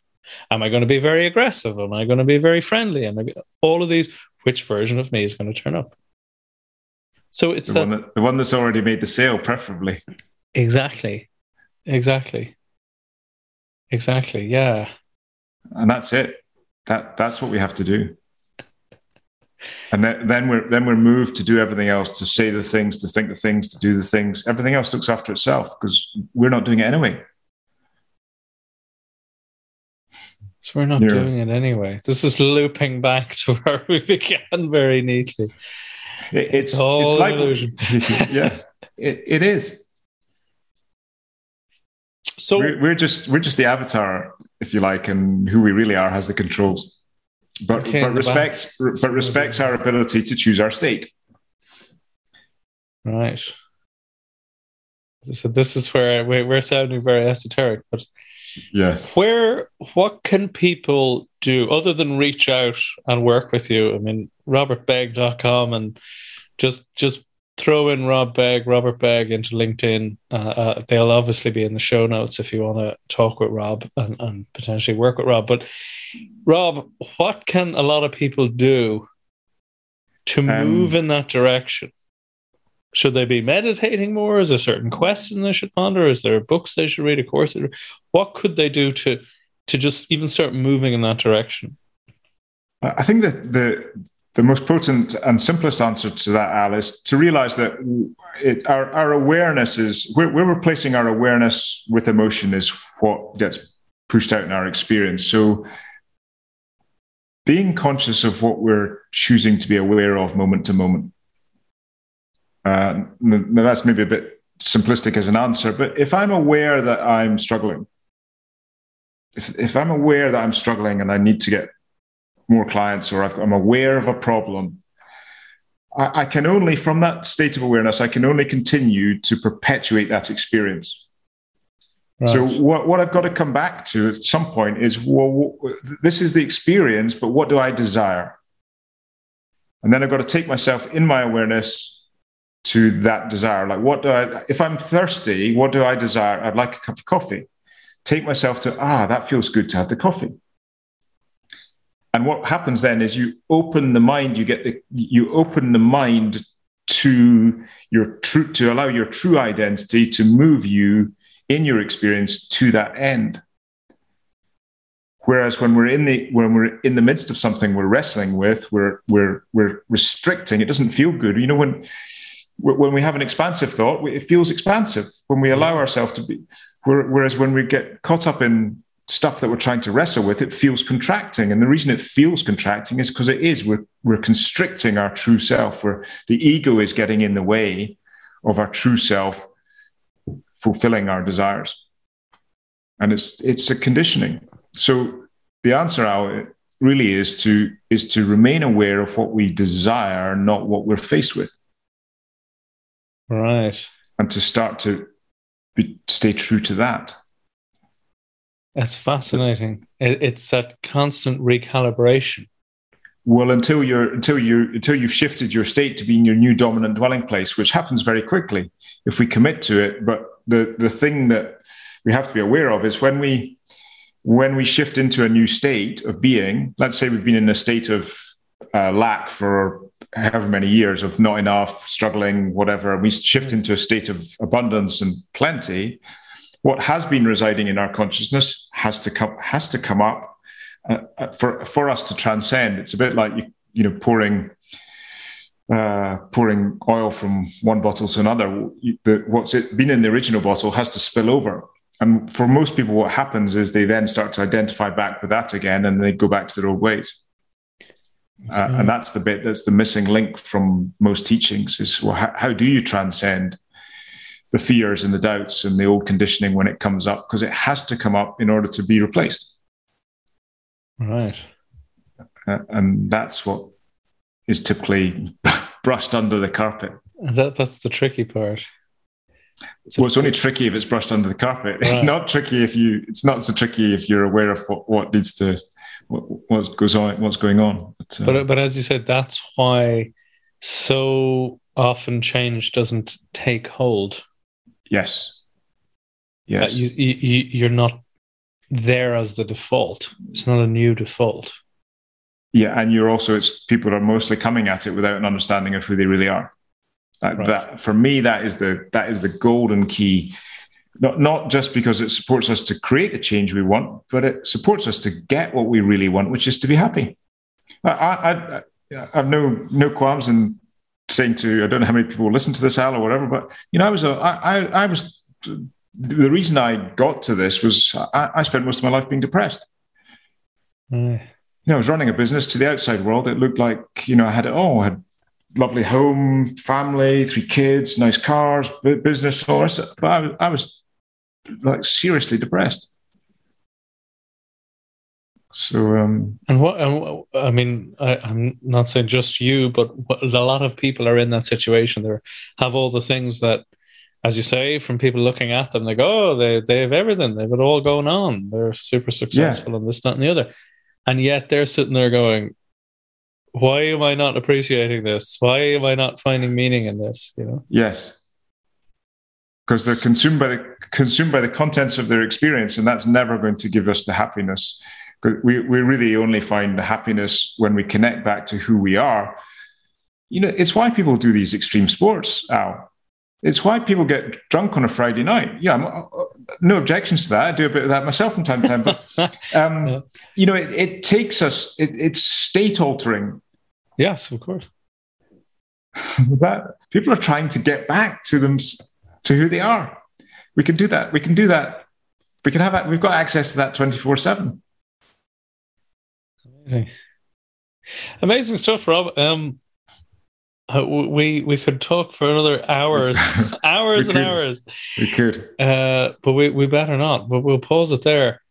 [SPEAKER 1] Am I going to be very aggressive? Am I going to be very friendly? Am I, all of these, which version of me is going to turn up? So it's
[SPEAKER 2] the,
[SPEAKER 1] that,
[SPEAKER 2] one that, the one that's already made the sale, preferably.
[SPEAKER 1] Exactly. Exactly. Exactly. Yeah.
[SPEAKER 2] And that's it. That that's what we have to do and then, then we're then we're moved to do everything else to say the things to think the things to do the things. Everything else looks after itself because we're not doing it anyway.
[SPEAKER 1] So we're not doing it anyway. This is looping back to [LAUGHS] where we began very neatly.
[SPEAKER 2] It, it's it's, it's like illusion. [LAUGHS] yeah it, it is. So we're, we're just we're just the avatar if you like and who we really are has the controls but, but respects but respects our ability to choose our state.
[SPEAKER 1] Right. So this is where we're sounding very esoteric, but
[SPEAKER 2] yes,
[SPEAKER 1] where what can people do other than reach out and work with you? I mean, robertbegg.com and just just throw in Rob Begg, Robert Begg into LinkedIn. Uh, uh, they'll obviously be in the show notes if you want to talk with Rob and, and potentially work with Rob. But Rob, what can a lot of people do to um, move um, in that direction? Should they be meditating more? Is there a certain question they should ponder? Is there books they should read? A course? What could they do to to just even start moving in that direction?
[SPEAKER 2] I think that the the most potent and simplest answer to that, Al, is to realize that it, our, our awareness is, we're replacing our awareness with emotion, is what gets pushed out in our experience. So, being conscious of what we're choosing to be aware of moment to moment. Uh, now, that's maybe a bit simplistic as an answer, but if I'm aware that I'm struggling, if, if I'm aware that I'm struggling and I need to get more clients or i am aware of a problem, I, I can only, from that state of awareness, I can only continue to perpetuate that experience. Right. So what, what I've got to come back to at some point is, well, this is the experience, but what do I desire? And then I've got to take myself in my awareness to that desire. Like, what do I, if I'm thirsty, what do I desire? I'd like a cup of coffee. Take myself to, ah, that feels good to have the coffee. And what happens then is you open the mind, you get the, you open the mind to your true, to allow your true identity to move you in your experience to that end. Whereas when we're in the when we're in the midst of something we're wrestling with, we're we're we're restricting. It doesn't feel good. You know when when we have an expansive thought, it feels expansive. When we allow ourselves to be, whereas when we get caught up in stuff that we're trying to wrestle with, it feels contracting. And the reason it feels contracting is because it is. We're, we're constricting our true self, where the ego is getting in the way of our true self fulfilling our desires. And it's it's a conditioning. So the answer, Al, really is to is to remain aware of what we desire, not what we're faced with.
[SPEAKER 1] Right.
[SPEAKER 2] And to start to be, stay true to that.
[SPEAKER 1] That's fascinating. It's that constant recalibration.
[SPEAKER 2] Well, until you're until you until you've shifted your state to being your new dominant dwelling place, which happens very quickly if we commit to it. But the the thing that we have to be aware of is when we when we shift into a new state of being. Let's say we've been in a state of uh, lack for however many years of not enough, struggling, whatever, and we shift into a state of abundance and plenty. What has been residing in our consciousness has to come has to come up uh, uh, for for us to transcend. It's a bit like you you know pouring uh, pouring oil from one bottle to another. The, what's it been in the original bottle has to spill over. And for most people, what happens is they then start to identify back with that again, and they go back to their old ways. Uh, and that's the bit that's the missing link from most teachings is well, how, how do you transcend the fears and the doubts and the old conditioning when it comes up because it has to come up in order to be replaced
[SPEAKER 1] Right.
[SPEAKER 2] Uh, and that's what is typically [LAUGHS] brushed under the carpet.
[SPEAKER 1] That that's the tricky part.
[SPEAKER 2] It's well, it's only tricky if it's brushed under the carpet. Right. It's not tricky if you. It's not so tricky if you're aware of what, what needs to, what, what goes on, what's going on.
[SPEAKER 1] But, uh, but but as you said, that's why so often change doesn't take hold.
[SPEAKER 2] Yes. Yes.
[SPEAKER 1] you, you you're not there as the default. It's not a new default.
[SPEAKER 2] Yeah, and you're also it's people are mostly coming at it without an understanding of who they really are. That, right. that for me, that is the that is the golden key. Not not just because it supports us to create the change we want, but it supports us to get what we really want, which is to be happy. I, I, I have no no qualms in saying to I don't know how many people listen to this Al or whatever, but you know I was a, I, I, I was the reason I got to this was I, I spent most of my life being depressed. Mm. You know, I was running a business to the outside world. It looked like, you know, I had it all. I had lovely home, family, three kids, nice cars, business, all that. But I I was like seriously depressed. So, um,
[SPEAKER 1] and what, I mean, I, am not saying just you, but a lot of people are in that situation. They have all the things that as you say, from people looking at them, they go, oh, they, they have everything. They have it all going on. They're super successful yeah. and this, that, and the other. And yet they're sitting there going, why am I not appreciating this? Why am I not finding meaning in this? You know?
[SPEAKER 2] Yes. Because they're consumed by the consumed by the contents of their experience, and that's never going to give us the happiness. We we really only find the happiness when we connect back to who we are. You know, it's why people do these extreme sports, Al it's why people get drunk on a Friday night. Yeah, I'm, no objections to that. I do a bit of that myself from time to time. But [LAUGHS] um, yeah. you know, it, it takes us. It, it's state altering.
[SPEAKER 1] Yes, of course. [LAUGHS]
[SPEAKER 2] that people are trying to get back to them to who they are. We can do that. We can do that. We can have that. We've got access to that twenty four seven.
[SPEAKER 1] Amazing, amazing stuff, Rob. Um, uh, we we could talk for another hours, [LAUGHS] hours and hours.
[SPEAKER 2] We could,
[SPEAKER 1] uh, but we we better not. But we'll pause it there.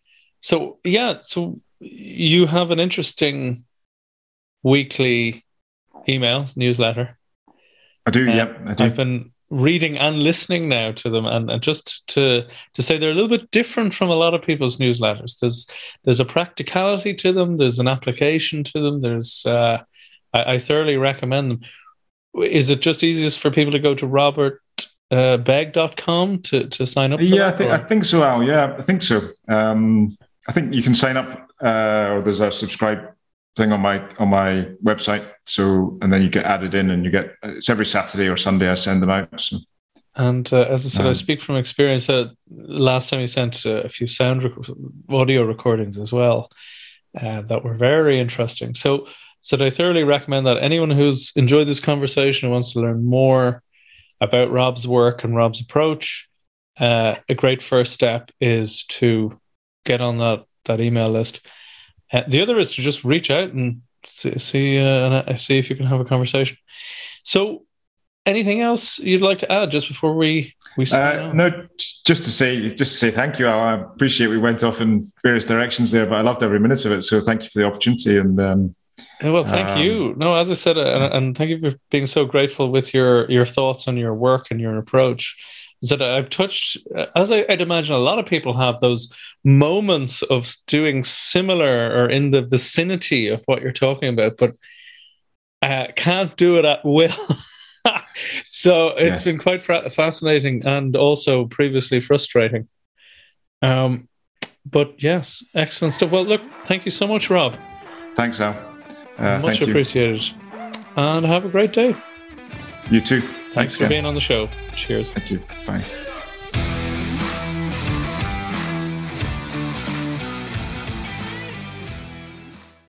[SPEAKER 1] So yeah, so you have an interesting weekly email newsletter.
[SPEAKER 2] I do. Uh, yep, I do.
[SPEAKER 1] I've been reading and listening now to them, and, and just to to say they're a little bit different from a lot of people's newsletters. There's there's a practicality to them. There's an application to them. There's uh, I, I thoroughly recommend them is it just easiest for people to go to robertbegg.com uh, to, to sign up?
[SPEAKER 2] yeah, I think, I think so, Al. Yeah, I think so. Um, I think you can sign up, uh, or there's a subscribe thing on my on my website. So, and then you get added in, and you get it's every Saturday or Sunday. I send them out. So.
[SPEAKER 1] And uh, as I said, um, I speak from experience. That last time you sent uh, a few sound rec- audio recordings as well uh, that were very interesting. So so I thoroughly recommend that anyone who's enjoyed this conversation and wants to learn more about Rob's work and Rob's approach, uh, a great first step is to get on that that email list. Uh, the other is to just reach out and see see, uh, and uh, see if you can have a conversation. So anything else you'd like to add just before we we
[SPEAKER 2] uh, no just to say just to say thank you. I appreciate we went off in various directions there but i loved every minute of it. So thank you for the opportunity and um,
[SPEAKER 1] well thank um, you. No as i said uh, and, and, thank you for being so grateful with your your thoughts on your work and your approach that I've touched, as I, would imagine a lot of people have those moments of doing similar or in the vicinity of what you're talking about, but uh, can't do it at will. [LAUGHS] so it's yes. been quite fascinating and also previously frustrating. Um, but yes, excellent stuff. Well, look, thank you so much, Rob.
[SPEAKER 2] Thanks, Al.
[SPEAKER 1] Uh, much appreciated. You. And have a great day.
[SPEAKER 2] You too.
[SPEAKER 1] Thanks, Thanks for being on the show. Cheers.
[SPEAKER 2] Thank you. Bye.